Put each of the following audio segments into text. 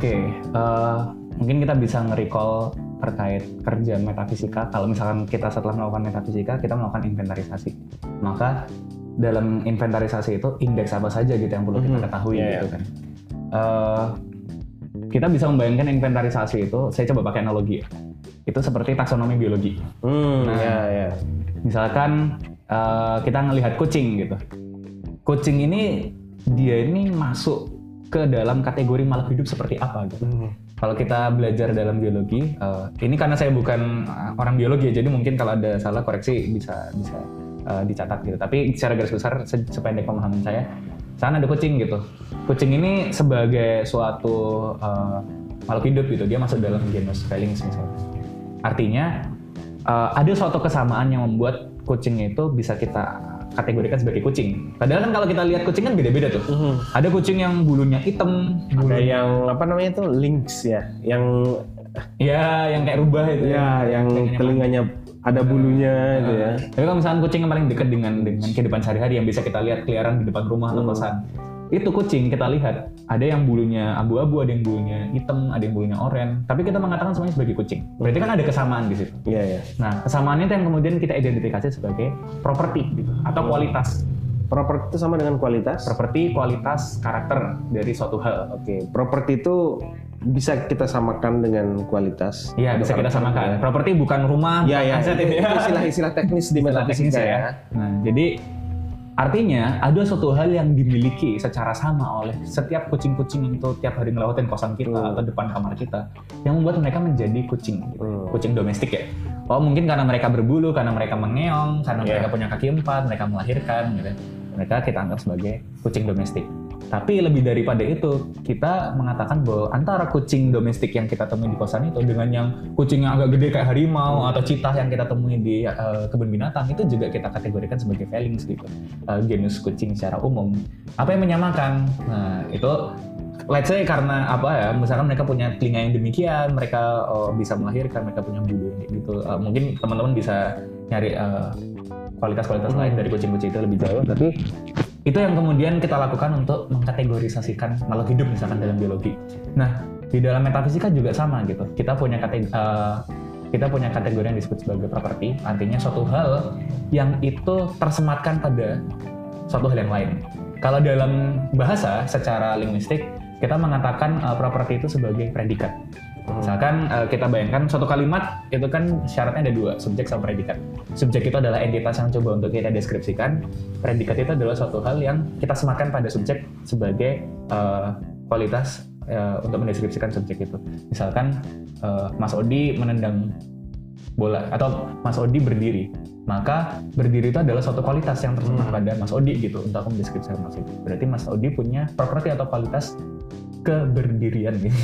Oke, eh, mungkin kita bisa nge-recall terkait kerja metafisika. Kalau misalkan kita setelah melakukan metafisika, kita melakukan inventarisasi. Maka dalam inventarisasi itu indeks apa saja gitu yang perlu kita Mhm. ketahui Iya, gitu kan. Eh, kita bisa membayangkan inventarisasi itu, saya coba pakai analogi ya. Itu seperti taksonomi biologi. Hmm, Nah. ya, ya. Misalkan eh, kita ngelihat kucing gitu. Kucing ini dia ini masuk ke dalam kategori makhluk hidup seperti apa gitu. Hmm. Kalau kita belajar dalam biologi, eh, ini karena saya bukan eh, orang biologi ya, jadi mungkin kalau ada salah koreksi bisa bisa eh, dicatat gitu. Tapi secara garis besar se- sependek pemahaman saya, sana ada kucing gitu. Kucing ini sebagai suatu eh, makhluk hidup gitu, dia masuk dalam genus Felis misalnya. Artinya eh, ada suatu kesamaan yang membuat kucing itu bisa kita kategorikan sebagai kucing. Padahal kan kalau kita lihat kucing kan beda-beda tuh. Mhm. Ada kucing yang bulunya hitam, Ada bulu yang apa namanya itu lynx ya, yang ya yang kayak rubah itu. ya yang telinganya ada bulunya itu ya. Tapi kalau misalkan kucing yang paling dekat dengan dengan kehidupan sehari-hari yang bisa kita lihat keliaran di depan rumah atau Hmm. kosan, itu kucing kita lihat ada yang bulunya abu-abu, ada yang bulunya hitam, ada yang bulunya oranye. Tapi kita mengatakan semuanya sebagai kucing. Berarti kan ada kesamaan di situ. Iya ya. Nah, kesamaannya itu yang kemudian kita identifikasi sebagai properti gitu atau kualitas. Properti itu sama dengan kualitas. Properti kualitas karakter dari suatu hal. Oke, properti itu bisa kita samakan dengan kualitas. Iya, bisa kita samakan. Properti bukan rumah, Iya bukan ya, aset itu istilah-istilah teknis di metafisika ya. ya. Nah, jadi artinya ada suatu hal yang dimiliki secara sama oleh setiap kucing-kucing itu tiap hari ngelewatin kosan kita Hmm. atau depan kamar kita yang membuat mereka menjadi kucing, gitu. Hmm. kucing domestik ya. Oh mungkin karena mereka berbulu, karena mereka mengeong, karena Iya. mereka punya kaki empat, mereka melahirkan, gitu. Mereka kita anggap sebagai kucing domestik. Tapi lebih daripada itu, kita mengatakan bahwa antara kucing domestik yang kita temui di kosan itu dengan yang kucing yang agak gede kayak harimau atau citah yang kita temui di eh, kebun binatang itu juga kita kategorikan sebagai felings gitu, Eh, genus kucing secara umum. Apa yang menyamakan? Nah itu let's say karena apa ya, misalkan mereka punya telinga yang demikian, mereka oh, bisa melahirkan, mereka punya bulu gitu. Eh, mungkin teman-teman bisa nyari eh, kualitas-kualitas lain dari kucing-kucing itu lebih jauh, tapi itu yang kemudian kita lakukan untuk mengkategorisasikan makhluk hidup misalkan dalam biologi. Nah, di dalam metafisika juga sama gitu. Kita punya kategori kita punya kategori yang disebut sebagai properti, artinya suatu hal yang itu tersematkan pada suatu hal yang lain. Kalau dalam bahasa secara linguistik kita mengatakan uh, properti itu sebagai predikat. Misalkan uh, kita bayangkan suatu kalimat itu kan syaratnya ada dua, subjek sama predikat. Subjek itu adalah entitas yang coba untuk kita deskripsikan. Predikat itu adalah suatu hal yang kita sematkan pada subjek sebagai uh, kualitas uh, untuk mendeskripsikan subjek itu. Misalkan uh, Mas Odi menendang bola atau Mas Odi berdiri. Maka berdiri itu adalah suatu kualitas yang tersemat pada Mas Odi gitu untuk aku mendeskripsikan Mas Odi. Berarti Mas Odi punya properti atau kualitas keberdirian gitu.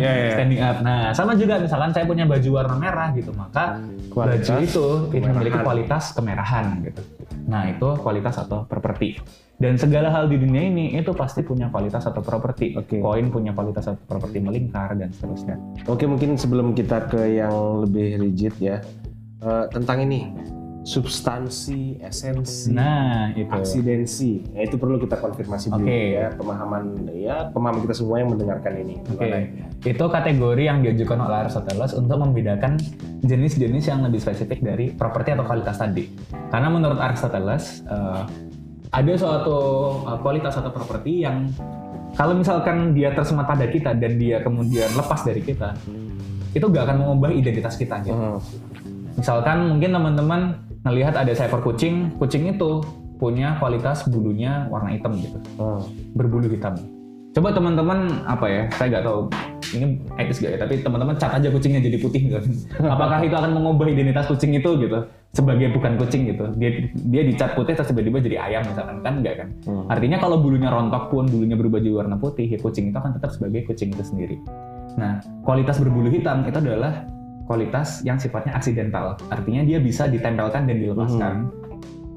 Iya ya. Standing up. Nah, sama juga misalkan saya punya baju warna merah gitu, maka Kualitas baju itu memiliki kualitas kemerahan gitu. Nah, itu kualitas atau properti. Dan segala hal di dunia ini itu pasti punya kualitas atau properti. Oke. Koin punya kualitas atau properti melingkar dan seterusnya. Oke, mungkin sebelum kita ke yang lebih rigid ya, eh, tentang ini substansi, esensi, Nah, itu. aksidensi. Ya, itu perlu kita konfirmasi dulu Oke. ya pemahaman ya pemahaman kita semua yang mendengarkan ini. Oke, Gimana? itu kategori yang diajukan oleh Aristoteles untuk membedakan jenis-jenis yang lebih spesifik dari properti atau kualitas tadi. Karena menurut Aristoteles eh, ada suatu eh, kualitas atau properti yang kalau misalkan dia tersemat pada kita dan dia kemudian lepas dari kita, itu gak akan mengubah identitas kita. Gitu. Hmm. Misalkan mungkin teman-teman ngelihat ada seekor kucing, kucing itu punya kualitas bulunya warna hitam gitu Hmm. berbulu hitam. Coba teman-teman apa ya? Saya nggak tahu ini etis gak ya? Tapi teman-teman cat aja kucingnya jadi putih gitu. Apakah itu akan mengubah identitas kucing itu gitu? Sebagai bukan kucing gitu. Dia dia dicat putih terus tiba-tiba jadi ayam misalkan kan enggak kan? Hmm. Artinya kalau bulunya rontok pun bulunya berubah jadi warna putih, ya kucing itu akan tetap sebagai kucing itu sendiri. Nah, kualitas berbulu hitam itu adalah kualitas yang sifatnya aksidental. Artinya dia bisa ditempelkan dan dilepaskan.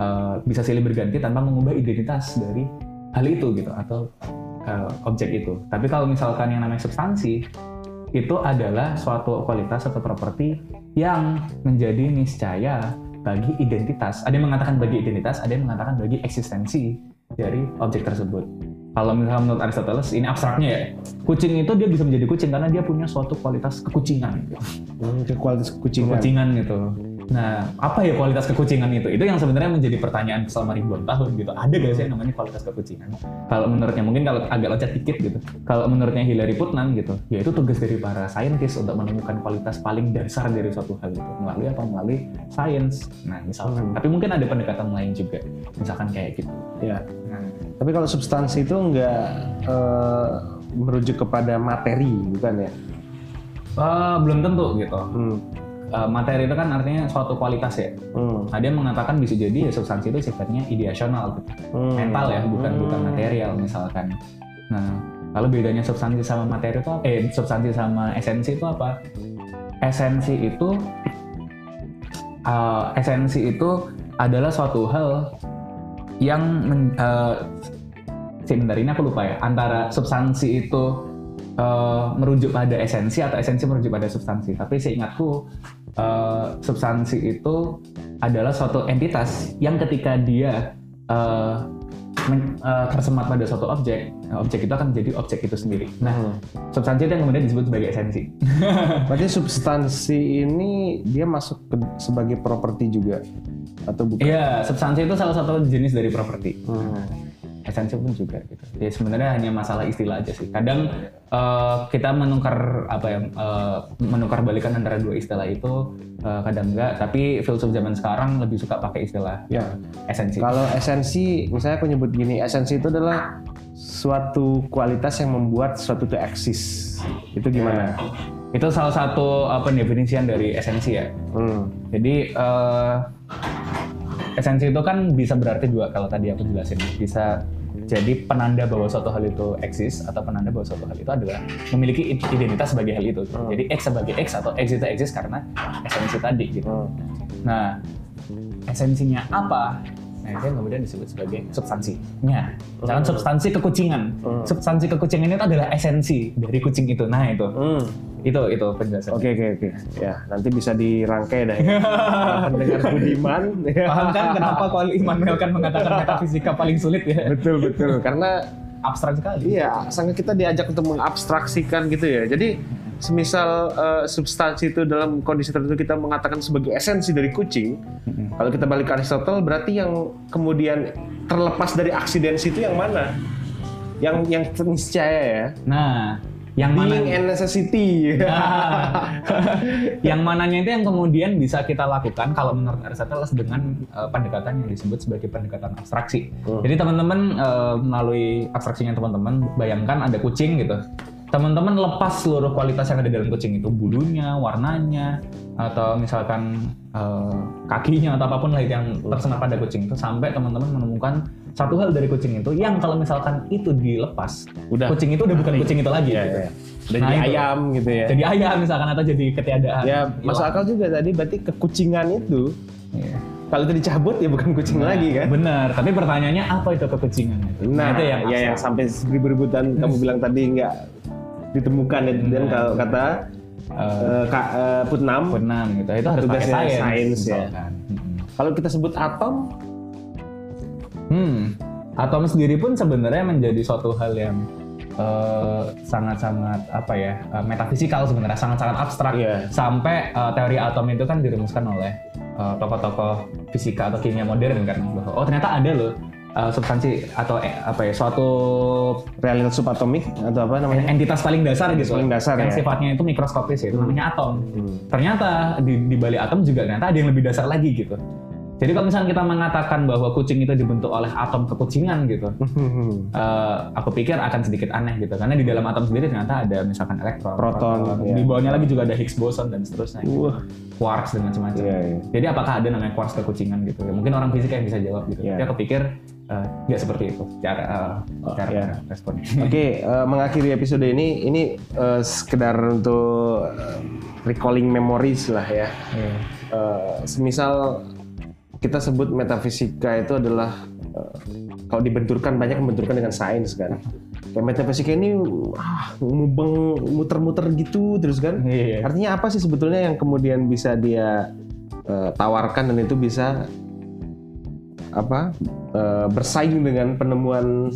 Eh, bisa silih berganti tanpa mengubah identitas dari hal itu gitu atau eh, objek itu. Tapi kalau misalkan yang namanya substansi itu adalah suatu kualitas atau properti yang menjadi niscaya bagi identitas. Ada yang mengatakan bagi identitas, ada yang mengatakan bagi eksistensi dari objek tersebut. Kalau misalnya menurut Aristoteles ini abstraknya ya. Kucing itu dia bisa menjadi kucing karena dia punya suatu kualitas kekucingan. Gitu. Kualitas kucingan. kekucingan gitu. Nah apa ya kualitas kekucingan itu? Itu yang sebenarnya menjadi pertanyaan selama ribuan tahun gitu. Ada gak sih yang namanya kualitas kekucingan? Kalau menurutnya mungkin kalau agak loncat dikit gitu. Kalau menurutnya Hillary Putnam gitu ya itu tugas dari para saintis untuk menemukan kualitas paling dasar dari suatu hal itu. Melalui apa? Melalui sains. Nah misalkan. Hmm. tapi mungkin ada pendekatan lain juga. Misalkan kayak gitu. Ya. nah, Tapi kalau substansi itu nggak eh, merujuk kepada materi, bukan ya? eh, belum tentu gitu Hmm. Eh, materi itu kan artinya suatu kualitas ya Hmm. Nah, dia mengatakan bisa jadi ya substansi itu sifatnya ideasional, gitu. Hmm. mental ya, bukan Hmm. bukan material misalkan. Nah, kalau bedanya substansi sama materi itu apa? Eh, substansi sama esensi itu apa? Esensi itu uh, esensi itu adalah suatu hal yang men, uh, si bentar ini aku lupa ya antara substansi itu uh, merujuk pada esensi atau esensi merujuk pada substansi. Tapi seingatku uh, substansi itu adalah suatu entitas yang ketika dia uh, uh, tersemat pada suatu objek, nah, objek itu akan menjadi objek itu sendiri. Nah, Hmm. substansi itu yang kemudian disebut sebagai esensi. Berarti substansi ini dia masuk ke, sebagai properti juga atau bukan? Iya, substansi itu salah satu jenis dari properti. Hmm. Esensi pun juga gitu. Ya sebenarnya hanya masalah istilah aja sih. Kadang eh, kita menukar apa ya, eh, menukar balikan antara dua istilah itu eh, kadang enggak. Tapi filsuf zaman sekarang lebih suka pakai istilah Ya. esensi. Kalau esensi, misalnya aku nyebut gini, esensi itu adalah suatu kualitas yang membuat suatu itu eksis. Itu gimana? Itu salah satu apa definisian dari esensi ya. Hmm. Jadi eh, esensi itu kan bisa berarti dua kalau tadi aku jelasin bisa jadi penanda bahwa suatu hal itu eksis atau penanda bahwa suatu hal itu adalah memiliki identitas sebagai hal itu. Hmm. Jadi X sebagai X atau X itu eksis karena esensi tadi gitu. Hmm. Nah, esensinya apa? Nah, itu yang kemudian disebut sebagai substansinya. Misalkan substansi kekucingan. Hmm. Substansi kekucingan itu adalah esensi dari kucing itu. Nah, itu. Hmm. Itu itu penjelasan. Oke oke oke. Ya nanti bisa dirangkai dah. Ya. Pendengar Budiman. ya. Paham kan kenapa kalau Immanuel kan mengatakan metafisika paling sulit ya? betul betul. Karena Abstrak sekali. iya, sangat kita diajak untuk mengabstraksikan gitu ya. Jadi semisal eh, substansi itu dalam kondisi tertentu kita mengatakan sebagai esensi dari kucing, kalau kita balik ke Aristotle berarti yang kemudian terlepas dari aksidensi itu yang mana? Yang yang niscaya ya. Nah, yang mana Being and necessity. Nah, yang mananya itu yang kemudian bisa kita lakukan kalau menurut Aristoteles dengan eh, pendekatan yang disebut sebagai pendekatan abstraksi. Hmm. Jadi teman-teman eh, melalui abstraksinya teman-teman bayangkan ada kucing gitu. Teman-teman lepas seluruh kualitas yang ada dalam kucing itu, bulunya, warnanya, atau misalkan eh, kakinya atau apa pun lah yang tersemat pada kucing itu sampai teman-teman menemukan satu hal dari kucing itu yang kalau misalkan itu dilepas, Udah. kucing itu udah bukan kucing itu lagi. Iya, gitu. iya. Udah Nah, jadi itu. ayam gitu ya. Jadi ayam misalkan atau jadi ketiadaan. Ya masuk akal juga tadi berarti kekucingan itu Iya. kalau itu dicabut ya bukan kucing Nah, lagi kan? Benar, tapi pertanyaannya apa itu kekucingan itu? Nah, itu yang ya yang sampai ribu-ributan kamu bilang tadi nggak ditemukan ya. Dan Nah. kalau kata Kak eh, Putnam, Putnam gitu. Itu harus pakai sains. sains, ya. misalkan. Kalau kita sebut atom, Hmm. Atom sendiri pun sebenarnya menjadi suatu hal yang eh, sangat-sangat apa ya eh, metafisikal sebenarnya sangat-sangat abstrak Iya. sampai eh, teori atom itu kan dirumuskan oleh eh, tokoh-tokoh fisika atau kimia modern kan bahwa oh ternyata ada loh eh, substansi atau eh, apa ya suatu realitas subatomik atau apa namanya? entitas paling dasar gitu paling dasar, yang ya. sifatnya itu mikroskopis ya itu namanya atom Hmm. ternyata di, di balik atom juga ternyata ada yang lebih dasar lagi gitu jadi kalau misalnya kita mengatakan bahwa kucing itu dibentuk oleh atom kekucingan gitu eh, aku pikir akan sedikit aneh gitu karena di dalam atom sendiri ternyata ada misalkan elektron Proton, iya. di bawahnya lagi juga ada Higgs boson dan seterusnya Wah, quarks dan macam-macam iya, iya. jadi apakah ada namanya quarks kekucingan gitu ya mungkin orang fisika yang bisa jawab gitu Iya. tapi aku pikir eh, nggak seperti itu cara eh, Oh, cara iya. responnya Oke, eh, mengakhiri episode ini, ini eh, sekedar untuk eh, recalling memories lah ya. Iya. Eh, semisal kita sebut metafisika itu adalah eh, kalau dibenturkan banyak membenturkan dengan sains kan. Kayak metafisika ini ah, mubeng muter-muter gitu terus kan. Iya. Artinya apa sih sebetulnya yang kemudian bisa dia eh, tawarkan dan itu bisa apa eh, bersaing dengan penemuan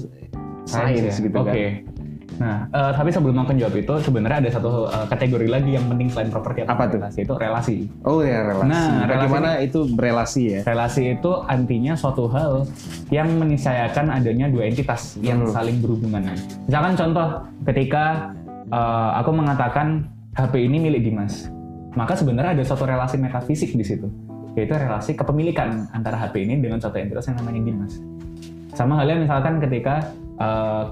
sains gitu Oke. kan. Nah, eh, tapi sebelum aku jawab itu, sebenarnya ada satu eh, kategori lagi yang penting selain properti atau Apa tuh? relasi, itu relasi. Oh ya relasi. Nah, relasi Bagaimana itu berelasi ya? Relasi itu artinya suatu hal yang meniscayakan adanya dua entitas yang Hmm. saling berhubungan. Misalkan contoh, ketika eh, aku mengatakan HP ini milik Dimas, maka sebenarnya ada suatu relasi metafisik di situ, yaitu relasi kepemilikan antara HP ini dengan suatu entitas yang namanya Dimas. Sama halnya misalkan ketika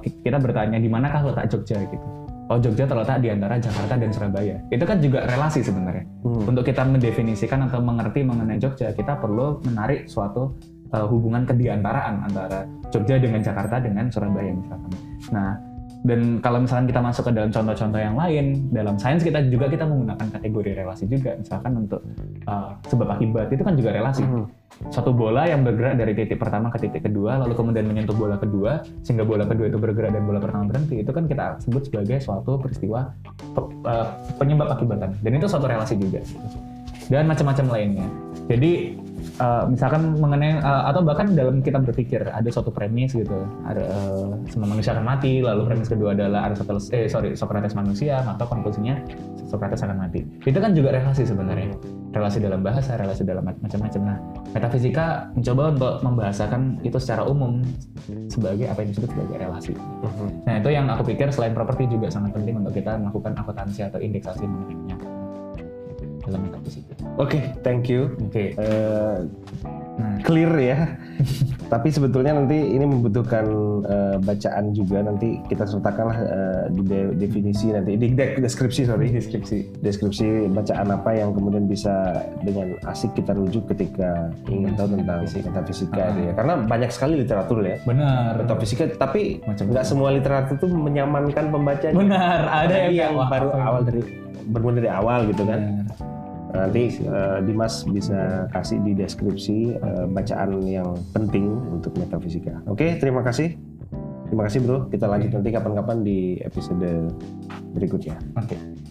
ki- kita bertanya di manakah letak Jogja gitu. Oh Jogja terletak di antara Jakarta dan Surabaya. Itu kan juga relasi sebenarnya. Hmm. Untuk kita mendefinisikan atau mengerti mengenai Jogja, kita perlu menarik suatu uh, hubungan kediantaraan antara Jogja dengan Jakarta dengan Surabaya misalkan. Nah, dan kalau misalkan kita masuk ke dalam contoh-contoh yang lain, dalam sains kita juga kita menggunakan kategori relasi juga, misalkan untuk uh, sebab akibat itu kan juga relasi. Hmm. Suatu bola yang bergerak dari titik pertama ke titik kedua, lalu kemudian menyentuh bola kedua, sehingga bola kedua itu bergerak dan bola pertama berhenti, itu kan kita sebut sebagai suatu peristiwa pe- uh, penyebab akibatan. Dan itu suatu relasi juga. Dan macam-macam lainnya. Jadi uh, misalkan mengenai uh, atau bahkan dalam kita berpikir ada suatu premis gitu, ada uh, semua manusia akan mati, lalu premis kedua adalah Aristoteles, eh sorry Socrates manusia, maka konklusinya Socrates akan mati. Itu kan juga relasi sebenarnya, relasi dalam bahasa, relasi dalam mac- macam-macam. Nah, metafisika mencoba untuk membahasakan itu secara umum sebagai apa yang disebut sebagai relasi. Mhm. Nah itu yang aku pikir selain properti juga sangat penting untuk kita melakukan akuntansi atau indeksasi mengenai metafisika. Oke, thank you. Oke. Eh, Nah, clear ya. Tapi sebetulnya nanti ini membutuhkan eh, bacaan juga. Nanti kita sertakanlah eh, di de- definisi nanti di de- deskripsi sorry deskripsi. deskripsi bacaan apa yang kemudian bisa dengan asik kita rujuk ketika ingin tahu tentang metafisika Ah. ya. Karena banyak sekali literatur ya Benar. metafisika, tapi nggak semua literatur itu menyamankan pembacanya. Benar. Ada yang, yang baru awal dari bermula dari awal gitu kan. Benar. Nanti eh, Dimas bisa kasih di deskripsi eh, bacaan yang penting untuk metafisika. Oke, terima kasih. Terima kasih bro. Kita lanjut nanti kapan-kapan di episode berikutnya. Oke.